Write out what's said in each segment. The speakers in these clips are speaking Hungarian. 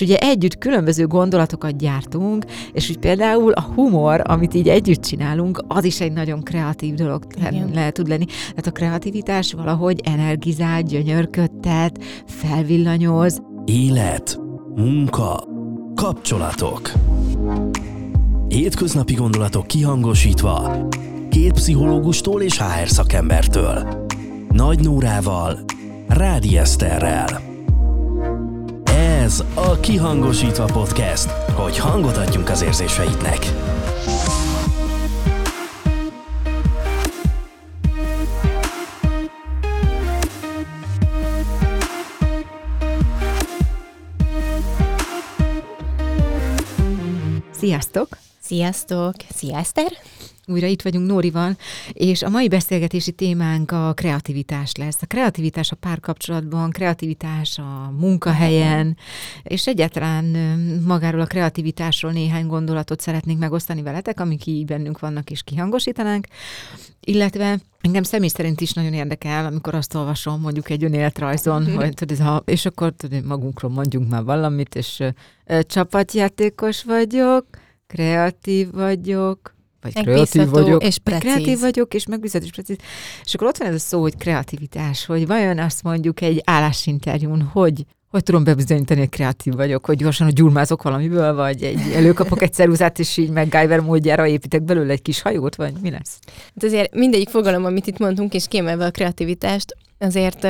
és ugye együtt különböző gondolatokat gyártunk, és úgy például a humor, amit így együtt csinálunk, az is egy nagyon kreatív dolog Igen. lehet tud lenni. Tehát a kreativitás valahogy energizál, gyönyörködtet, felvillanyoz. Élet, munka, kapcsolatok. Hétköznapi gondolatok kihangosítva, két pszichológustól és HR szakembertől. Nagy Nórával, Rádi Eszterrel. Ez a Kihangosítva Podcast, hogy hangot adjunk az érzéseidnek. Sziasztok! Sziasztok! Szia Eszter! Újra itt vagyunk Nórival, és a mai beszélgetési témánk a kreativitás lesz. A kreativitás a párkapcsolatban, kreativitás a munkahelyen, és egyáltalán magáról a kreativitásról néhány gondolatot szeretnénk megosztani veletek, amik így bennünk vannak és kihangosítanánk, illetve Engem személy szerint is nagyon érdekel, amikor azt olvasom mondjuk egy önéletrajzon, hogy tudod, és akkor tudod, magunkról mondjunk már valamit, és ö, csapatjátékos vagyok, kreatív vagyok, vagy kreatív vagyok, és precíz. kreatív vagyok, és megbízható, és precíz. És akkor ott van ez a szó, hogy kreativitás, hogy vajon azt mondjuk egy állásinterjún, hogy hogy tudom bebizonyítani, hogy kreatív vagyok, hogy gyorsan, hogy gyurmázok valamiből, vagy egy, előkapok egy ceruzát, és így MacGyver módjára építek belőle egy kis hajót, vagy mi lesz? Hát azért mindegyik fogalom, amit itt mondtunk, és kiemelve a kreativitást, azért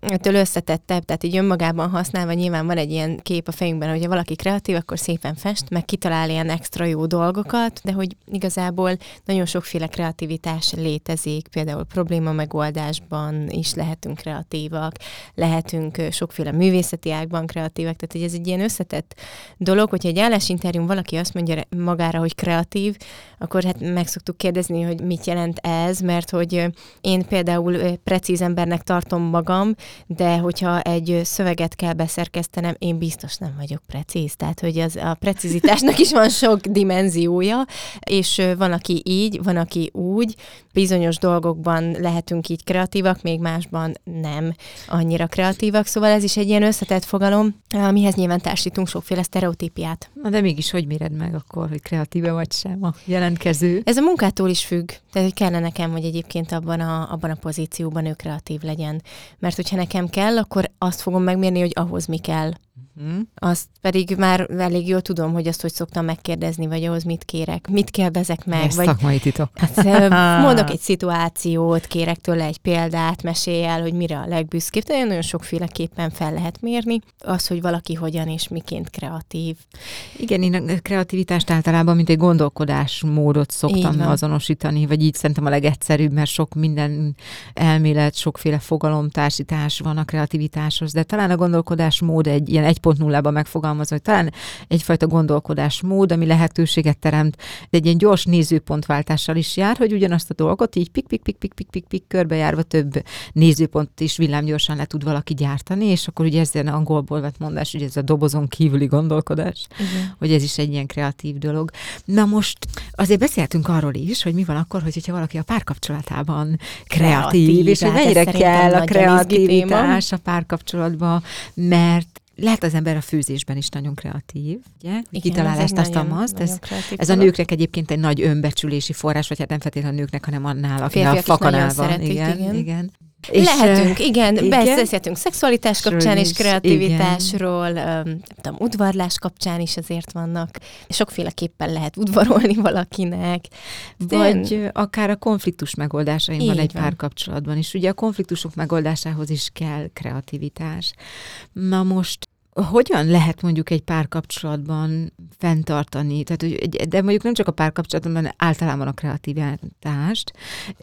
ettől összetettebb, tehát így önmagában használva nyilván van egy ilyen kép a fejünkben, hogy ha valaki kreatív, akkor szépen fest, meg kitalál ilyen extra jó dolgokat, de hogy igazából nagyon sokféle kreativitás létezik, például probléma megoldásban is lehetünk kreatívak, lehetünk sokféle művészeti ágban kreatívak, tehát hogy ez egy ilyen összetett dolog, hogyha egy állásinterjún valaki azt mondja magára, hogy kreatív, akkor hát meg szoktuk kérdezni, hogy mit jelent ez, mert hogy én például precíz embernek tartom magam, de hogyha egy szöveget kell beszerkesztenem, én biztos nem vagyok precíz. Tehát, hogy az, a precizitásnak is van sok dimenziója, és van, aki így, van, aki úgy, bizonyos dolgokban lehetünk így kreatívak, még másban nem annyira kreatívak, szóval ez is egy ilyen összetett fogalom, amihez nyilván társítunk sokféle sztereotípiát. Na de mégis hogy méred meg akkor, hogy kreatíve vagy sem a jelentkező? Ez a munkától is függ, tehát hogy kellene nekem, hogy egyébként abban a, abban a pozícióban ő kreatív legyen. Mert hogyha nekem kell, akkor azt fogom megmérni, hogy ahhoz mi kell. Mm. Azt pedig már elég jól tudom, hogy azt hogy szoktam megkérdezni, vagy ahhoz mit kérek, mit kérdezek meg. Ez vagy, szakmai titok. Hát, mondok egy szituációt, kérek tőle egy példát, mesélj el, hogy mire a legbüszkébb. Tehát nagyon sokféleképpen fel lehet mérni. Az, hogy valaki hogyan és miként kreatív. Igen, én a kreativitást általában, mint egy gondolkodásmódot szoktam azonosítani, vagy így szerintem a legegyszerűbb, mert sok minden elmélet, sokféle fogalomtársítás van a kreativitáshoz, de talán a gondolkodásmód egy ilyen egy 2.0-ban megfogalmazva, hogy talán egyfajta gondolkodásmód, ami lehetőséget teremt, de egy ilyen gyors nézőpontváltással is jár, hogy ugyanazt a dolgot így pik-pik-pik-pik-pik-pik körbejárva több nézőpont is villámgyorsan le tud valaki gyártani, és akkor ugye ez ilyen angolból vett mondás, hogy ez a dobozon kívüli gondolkodás, uh-huh. hogy ez is egy ilyen kreatív dolog. Na most azért beszéltünk arról is, hogy mi van akkor, hogyha valaki a párkapcsolatában kreatív, kreatív és hogy mennyire kell a kreativitás a párkapcsolatban, mert lehet az ember a főzésben is nagyon kreatív, ugye? Igen, Kitalál ezt, azt, nagyon, azt. Ez, ez a nőknek egyébként egy nagy önbecsülési forrás, vagy hát nem feltétlenül a nőknek, hanem annál, aki a fakanál van. Igen, igen. igen. És Lehetünk, igen, igen. beszélhetünk szexualitás kapcsán és kreativitásról, nem tudom, udvarlás kapcsán is azért vannak. Sokféleképpen lehet udvarolni valakinek. Vagy De... akár a konfliktus megoldásain van egy párkapcsolatban is. Ugye a konfliktusok megoldásához is kell kreativitás. Na most hogyan lehet mondjuk egy párkapcsolatban fenntartani, tehát, de mondjuk nem csak a párkapcsolatban, hanem általában a kreativitást.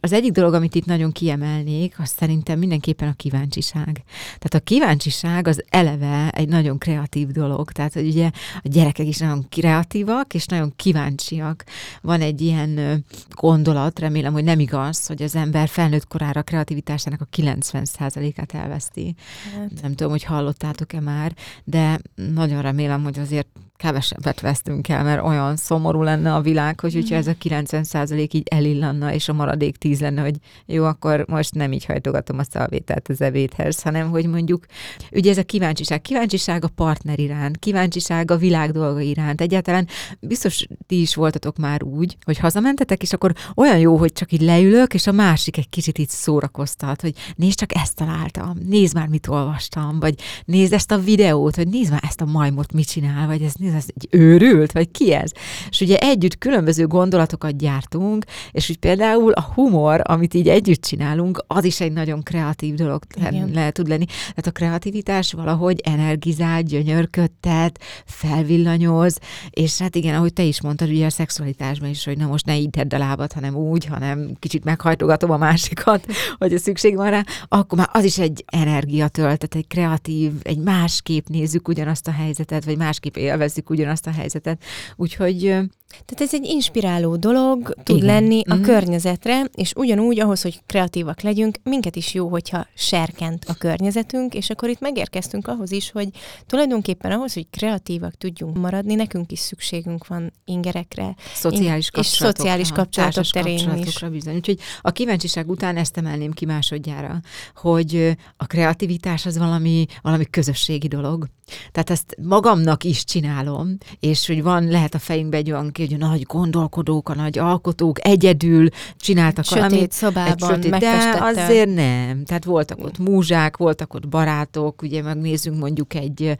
Az egyik dolog, amit itt nagyon kiemelnék, az szerintem mindenképpen a kíváncsiság. Tehát a kíváncsiság az eleve egy nagyon kreatív dolog. Tehát, hogy ugye a gyerekek is nagyon kreatívak, és nagyon kíváncsiak. Van egy ilyen gondolat, remélem, hogy nem igaz, hogy az ember felnőtt korára a kreativitásának a 90%-át elveszti. Hát. Nem tudom, hogy hallottátok-e már, de nagyon remélem, hogy azért kevesebbet vesztünk el, mert olyan szomorú lenne a világ, hogy hogyha ez a 90 százalék így elillanna, és a maradék 10 lenne, hogy jó, akkor most nem így hajtogatom a szalvétát az ebédhez, hanem hogy mondjuk, ugye ez a kíváncsiság, kíváncsiság a partner iránt, kíváncsiság a világ dolga iránt. Egyáltalán biztos ti is voltatok már úgy, hogy hazamentetek, és akkor olyan jó, hogy csak így leülök, és a másik egy kicsit így szórakoztat, hogy nézd csak ezt találtam, nézd már mit olvastam, vagy nézd ezt a videót, vagy nézd már ezt a majmot mit csinál, vagy ez, nézd, ez egy őrült, vagy ki ez? És ugye együtt különböző gondolatokat gyártunk, és úgy például a humor, amit így együtt csinálunk, az is egy nagyon kreatív dolog Igen. lehet tud lenni. Tehát a kreativitás valahogy energizál, gyönyörködtet, felvillanyoz, és hát igen, ahogy te is mondtad, ugye a szexualitásban is, hogy na most ne így ítedd a lábat, hanem úgy, hanem kicsit meghajtogatom a másikat, hogy a szükség van rá, akkor már az is egy energiatöltet, egy kreatív, egy másképp nézzük ugyanazt a helyzetet, vagy másképp élvezzük ugyanazt a helyzetet. Úgyhogy tehát ez egy inspiráló dolog tud Igen. lenni a mm-hmm. környezetre, és ugyanúgy ahhoz, hogy kreatívak legyünk, minket is jó, hogyha serkent a környezetünk, és akkor itt megérkeztünk ahhoz is, hogy tulajdonképpen ahhoz, hogy kreatívak tudjunk maradni, nekünk is szükségünk van ingerekre. Szociális és szociális kapcsolatok terén is. Bizony. Úgyhogy a kíváncsiság után ezt emelném ki másodjára, hogy a kreativitás az valami, valami közösségi dolog. Tehát ezt magamnak is csinálom, és hogy van, lehet a fejünkben egy olyan hogy a nagy gondolkodók, a nagy alkotók egyedül csináltak sötét valamit. szobában sötét, De azért nem. Tehát voltak ott múzsák, voltak ott barátok, ugye megnézzünk mondjuk egy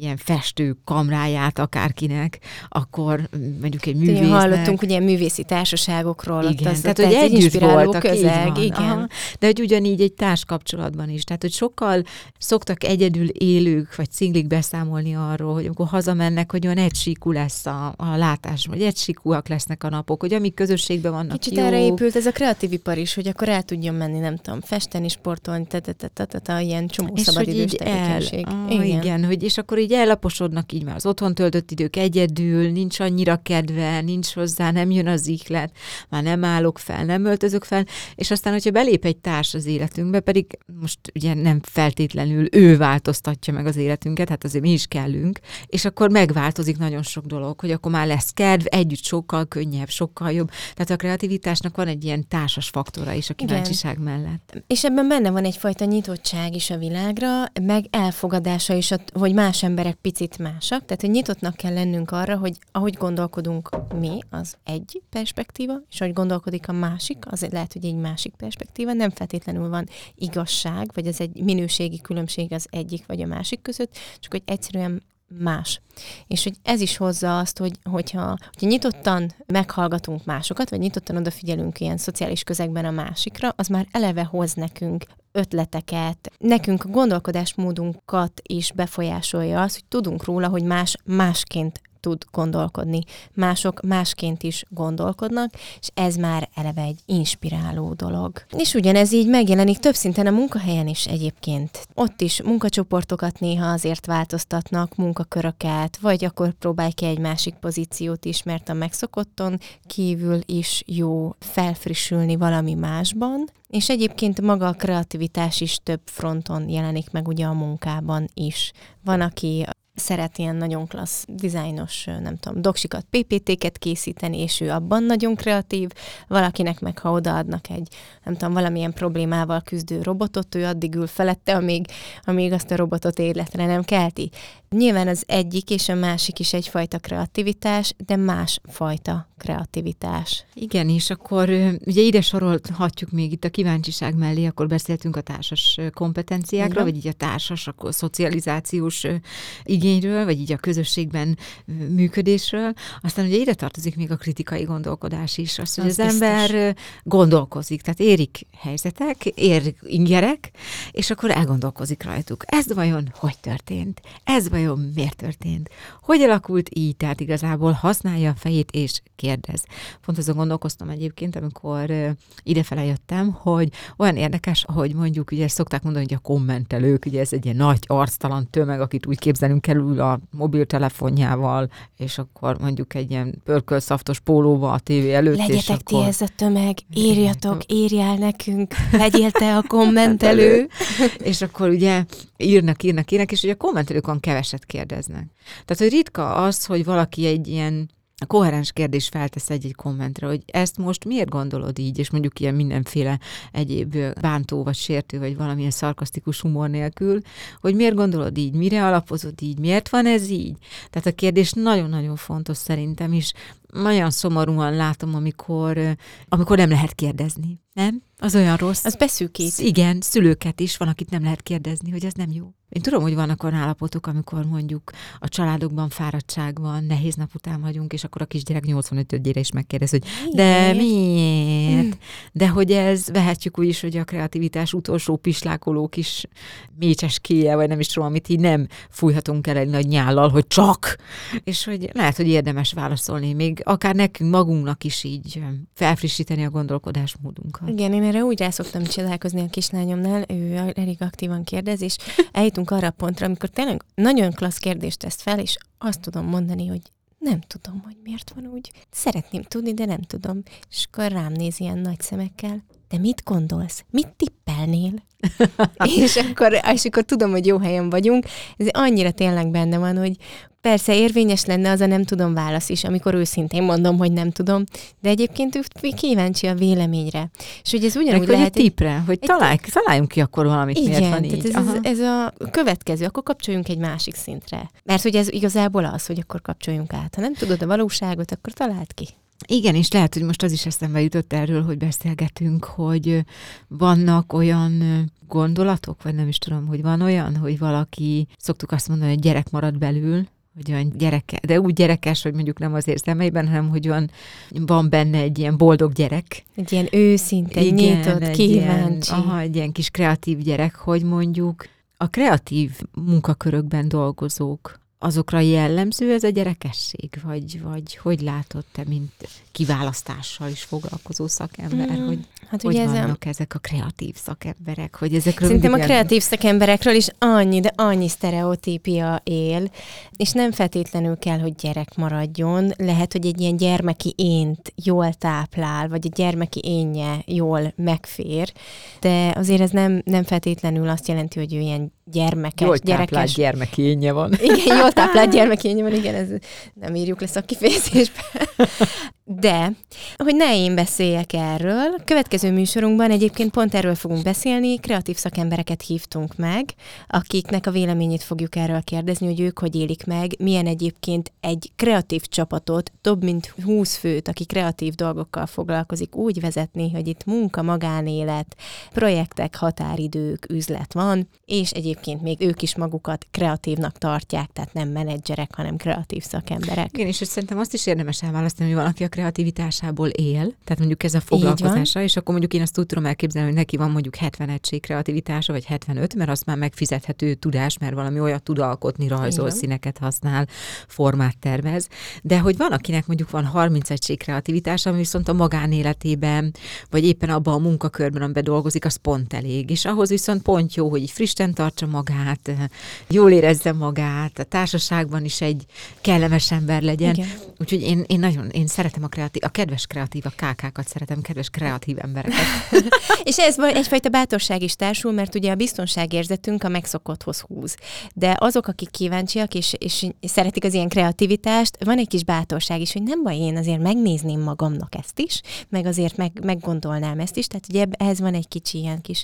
ilyen festő kamráját akárkinek, akkor mondjuk egy művésznek. Hallottunk ugye művészi társaságokról. Igen, ott tehát, hogy együtt voltak, közeg, igen. Aha. De hogy ugyanígy egy társkapcsolatban is. Tehát, hogy sokkal szoktak egyedül élők, vagy cinglik beszámolni arról, hogy amikor hazamennek, hogy olyan egysíkú lesz a, a látás, vagy egysíkúak lesznek a napok, hogy amik közösségben vannak Kicsit jók. erre épült ez a kreatív ipar is, hogy akkor el tudjon menni, nem tudom, festeni, sportolni, tehát ilyen csomó szabadidős tevékenység. Igen, hogy és akkor így ellaposodnak így már az otthon töltött idők egyedül, nincs annyira kedve, nincs hozzá, nem jön az ihlet, már nem állok fel, nem öltözök fel, és aztán, hogyha belép egy társ az életünkbe, pedig most ugye nem feltétlenül ő változtatja meg az életünket, hát azért mi is kellünk, és akkor megváltozik nagyon sok dolog, hogy akkor már lesz kedv, együtt sokkal könnyebb, sokkal jobb. Tehát a kreativitásnak van egy ilyen társas faktora is a kíváncsiság Igen. mellett. És ebben benne van egyfajta nyitottság is a világra, meg elfogadása is, hogy más emberek picit másak, tehát hogy nyitottnak kell lennünk arra, hogy ahogy gondolkodunk mi, az egy perspektíva, és ahogy gondolkodik a másik, az lehet, hogy egy másik perspektíva, nem feltétlenül van igazság, vagy az egy minőségi különbség az egyik vagy a másik között, csak hogy egyszerűen más. És hogy ez is hozza azt, hogy, hogyha, hogyha nyitottan meghallgatunk másokat, vagy nyitottan odafigyelünk ilyen szociális közegben a másikra, az már eleve hoz nekünk ötleteket, nekünk a gondolkodásmódunkat is befolyásolja az, hogy tudunk róla, hogy más másként tud gondolkodni. Mások másként is gondolkodnak, és ez már eleve egy inspiráló dolog. És ugyanez így megjelenik több szinten a munkahelyen is egyébként. Ott is munkacsoportokat néha azért változtatnak, munkaköröket, vagy akkor próbálj ki egy másik pozíciót is, mert a megszokotton kívül is jó felfrissülni valami másban, és egyébként maga a kreativitás is több fronton jelenik meg ugye a munkában is. Van, aki szeret ilyen nagyon klassz, dizájnos, nem tudom, doksikat, PPT-ket készíteni, és ő abban nagyon kreatív, valakinek meg, ha odaadnak egy, nem tudom, valamilyen problémával küzdő robotot, ő addig ül felette, amíg, amíg azt a robotot életre nem kelti. Nyilván az egyik és a másik is egyfajta kreativitás, de más fajta kreativitás. Igen, és akkor ugye ide sorolhatjuk még itt a kíváncsiság mellé, akkor beszéltünk a társas kompetenciákról, vagy így a társas, akkor szocializációs igényről, vagy így a közösségben működésről. Aztán ugye ide tartozik még a kritikai gondolkodás is, az, hogy az, az ember gondolkozik, tehát érik helyzetek, érik ingerek, és akkor elgondolkozik rajtuk. Ez vajon hogy történt? Ez vajon miért történt? Hogy alakult így? Tehát igazából használja a fejét és kérdez. Pont azon gondolkoztam egyébként, amikor idefele jöttem, hogy olyan érdekes, hogy mondjuk, ugye szokták mondani, hogy a kommentelők, ugye ez egy ilyen nagy arctalan tömeg, akit úgy képzelünk el, leül a mobiltelefonjával, és akkor mondjuk egy ilyen pörkölszaftos pólóba a tévé előtt. Legyetek és akkor... ti ez a tömeg, írjatok, írjál nekünk, legyél te a kommentelő. és akkor ugye írnak, írnak, írnak, és ugye a kommentelőkon keveset kérdeznek. Tehát, hogy ritka az, hogy valaki egy ilyen a koherens kérdés feltesz egy-egy kommentre, hogy ezt most miért gondolod így, és mondjuk ilyen mindenféle egyéb bántó, vagy sértő, vagy valamilyen szarkasztikus humor nélkül, hogy miért gondolod így, mire alapozod így, miért van ez így? Tehát a kérdés nagyon-nagyon fontos szerintem, és nagyon szomorúan látom, amikor, amikor nem lehet kérdezni. Nem? Az olyan rossz. Az beszűkít. Igen, szülőket is van, akit nem lehet kérdezni, hogy ez nem jó. Én tudom, hogy vannak olyan állapotok, amikor mondjuk a családokban fáradtság van, nehéz nap után vagyunk, és akkor a kisgyerek 85-gyére is megkérdez, hogy de miért? De hogy ez, vehetjük úgy is, hogy a kreativitás utolsó pislákoló kis mécseskéje, vagy nem is tudom, amit így nem fújhatunk el egy nagy nyállal, hogy csak. És hogy lehet, hogy érdemes válaszolni, még akár nekünk magunknak is így felfrissíteni a gondolkodásmódunkat. Igen, én erre úgy rá szoktam csodálkozni a kislányomnál, ő elég aktívan kérdez, és eljutunk arra a pontra, amikor tényleg nagyon klassz kérdést tesz fel, és azt tudom mondani, hogy nem tudom, hogy miért van úgy. Szeretném tudni, de nem tudom. És akkor rám néz ilyen nagy szemekkel. De mit gondolsz? Mit tippelnél? és, akkor, és akkor tudom, hogy jó helyen vagyunk. Ez annyira tényleg benne van, hogy persze érvényes lenne az a nem tudom válasz is, amikor őszintén mondom, hogy nem tudom, de egyébként ő kíváncsi a véleményre. És hogy ez ugyanúgy Meg, lehet... Egy tipre, hogy találj, találjunk ki akkor valamit, igen, miért van így. Ez, ez, ez, a következő, akkor kapcsoljunk egy másik szintre. Mert hogy ez igazából az, hogy akkor kapcsoljunk át. Ha nem tudod a valóságot, akkor találd ki. Igen, és lehet, hogy most az is eszembe jutott erről, hogy beszélgetünk, hogy vannak olyan gondolatok, vagy nem is tudom, hogy van olyan, hogy valaki, szoktuk azt mondani, hogy gyerek marad belül, hogy olyan gyereke, de úgy gyerekes, hogy mondjuk nem az érzelmeiben, hanem hogy van, van benne egy ilyen boldog gyerek. Egy ilyen őszinte, Igen, nyitott, egy kíváncsi. Ilyen, aha, egy ilyen kis kreatív gyerek, hogy mondjuk a kreatív munkakörökben dolgozók, azokra jellemző ez a gyerekesség? Vagy, vagy hogy látod te, mint kiválasztással is foglalkozó szakember, mm, hogy hát hogy vannak a... ezek a kreatív szakemberek? Hogy ezekről Szerintem a kreatív szakemberekről is annyi, de annyi sztereotípia él, és nem feltétlenül kell, hogy gyerek maradjon. Lehet, hogy egy ilyen gyermeki ént jól táplál, vagy a gyermeki énje jól megfér, de azért ez nem, nem feltétlenül azt jelenti, hogy ő ilyen gyermekes, jól gyerekes. gyermekénye van. Igen, jól táplált gyermekénye van, igen, ez nem írjuk lesz a kifejezésbe. De, hogy ne én beszéljek erről, következő műsorunkban egyébként pont erről fogunk beszélni, kreatív szakembereket hívtunk meg, akiknek a véleményét fogjuk erről kérdezni, hogy ők hogy élik meg, milyen egyébként egy kreatív csapatot, több mint 20 főt, aki kreatív dolgokkal foglalkozik, úgy vezetni, hogy itt munka, magánélet, projektek, határidők, üzlet van, és egyébként még ők is magukat kreatívnak tartják, tehát nem menedzserek, hanem kreatív szakemberek. Igen, és szerintem azt is érdemes elválasztani, hogy valaki a kreativitásából él, tehát mondjuk ez a foglalkozása, és akkor mondjuk én azt úgy tudom elképzelni, hogy neki van mondjuk 70 egység kreativitása, vagy 75, mert azt már megfizethető tudás, mert valami olyat tud alkotni, rajzol, Igen. színeket használ, formát tervez, de hogy van, akinek mondjuk van 30 egység kreativitása, ami viszont a magánéletében, vagy éppen abban a munkakörben, amiben dolgozik, az pont elég, és ahhoz viszont pont jó, hogy frissen tartsa magát, jól érezze magát, a társaságban is egy kellemes ember legyen. Igen. Úgyhogy én, én nagyon, én szeretem a kreatív, a kedves kreatív, a kákákat szeretem, kedves kreatív embereket. és ez egyfajta bátorság is társul, mert ugye a biztonságérzetünk a megszokotthoz húz. De azok, akik kíváncsiak és, és szeretik az ilyen kreativitást, van egy kis bátorság is, hogy nem baj, én azért megnézném magamnak ezt is, meg azért meg, meggondolnám ezt is, tehát ugye ehhez van egy kicsi ilyen kis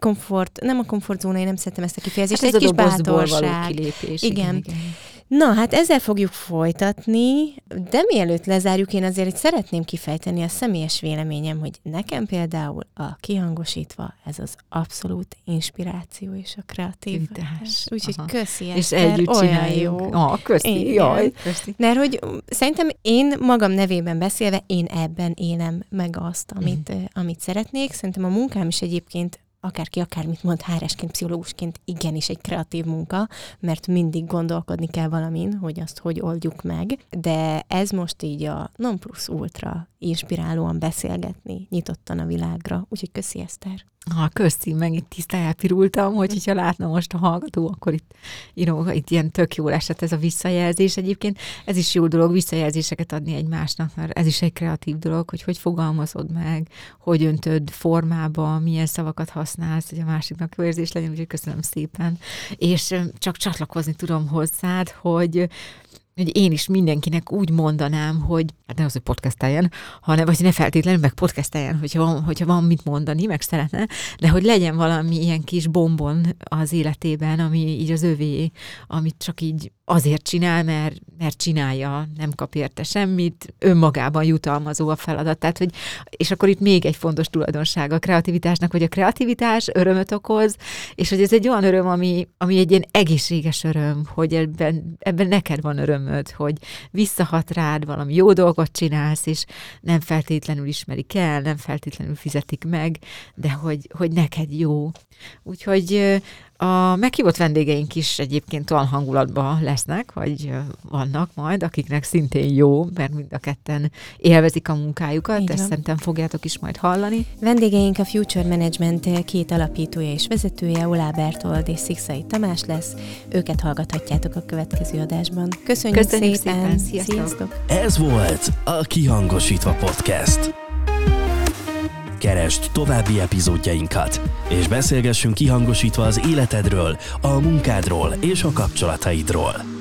komfort, nem a komfortzóna, én nem szeretem ezt a kifejezést, hát ez egy kis bátorság. Való kilépés. Igen. igen, igen. Na, hát ezzel fogjuk folytatni, de mielőtt lezárjuk, én azért itt szeretném kifejteni a személyes véleményem, hogy nekem például a kihangosítva ez az abszolút inspiráció és a kreativitás. Úgyhogy köszi, És együtt olyan csináljuk. jó. Ah, köszi, Igen. jaj, köszi. Mert hogy szerintem én magam nevében beszélve, én ebben élem meg azt, amit, mm. amit szeretnék. Szerintem a munkám is egyébként akárki akármit mond HR-esként, pszichológusként, igenis egy kreatív munka, mert mindig gondolkodni kell valamin, hogy azt hogy oldjuk meg, de ez most így a non plus ultra inspirálóan beszélgetni nyitottan a világra, úgyhogy köszi Eszter. Ha közcím, meg itt tisztán elpirultam, hogy hogyha látna most a hallgató, akkor itt, írom, itt ilyen tök jól esett ez a visszajelzés. Egyébként ez is jó dolog, visszajelzéseket adni egymásnak, mert ez is egy kreatív dolog, hogy hogy fogalmazod meg, hogy öntöd formába, milyen szavakat használsz, hogy a másiknak jó érzés legyen, úgyhogy köszönöm szépen. És csak csatlakozni tudom hozzád, hogy hogy én is mindenkinek úgy mondanám, hogy hát nem az, hogy podcasteljen, hanem vagy ne feltétlenül meg podcasteljen, hogyha van, hogyha van mit mondani, meg szeretne, de hogy legyen valami ilyen kis bombon az életében, ami így az övé, amit csak így azért csinál, mert, mert csinálja, nem kap érte semmit, önmagában jutalmazó a feladat. Tehát, hogy, és akkor itt még egy fontos tulajdonság a kreativitásnak, hogy a kreativitás örömöt okoz, és hogy ez egy olyan öröm, ami, ami egy ilyen egészséges öröm, hogy ebben, ebben neked van örömöd, hogy visszahat rád, valami jó dolgot csinálsz, és nem feltétlenül ismerik el, nem feltétlenül fizetik meg, de hogy, hogy neked jó. Úgyhogy a meghívott vendégeink is egyébként olyan hangulatban lesznek, vagy vannak majd, akiknek szintén jó, mert mind a ketten élvezik a munkájukat, Így ezt van. szerintem fogjátok is majd hallani. Vendégeink a Future Management két alapítója és vezetője, Olá Bertold és Szikszai Tamás lesz. Őket hallgathatjátok a következő adásban. Köszönjük, Köszönjük szépen! szépen. Sziasztok. Sziasztok! Ez volt a Kihangosítva Podcast. Keresd további epizódjainkat, és beszélgessünk kihangosítva az életedről, a munkádról és a kapcsolataidról.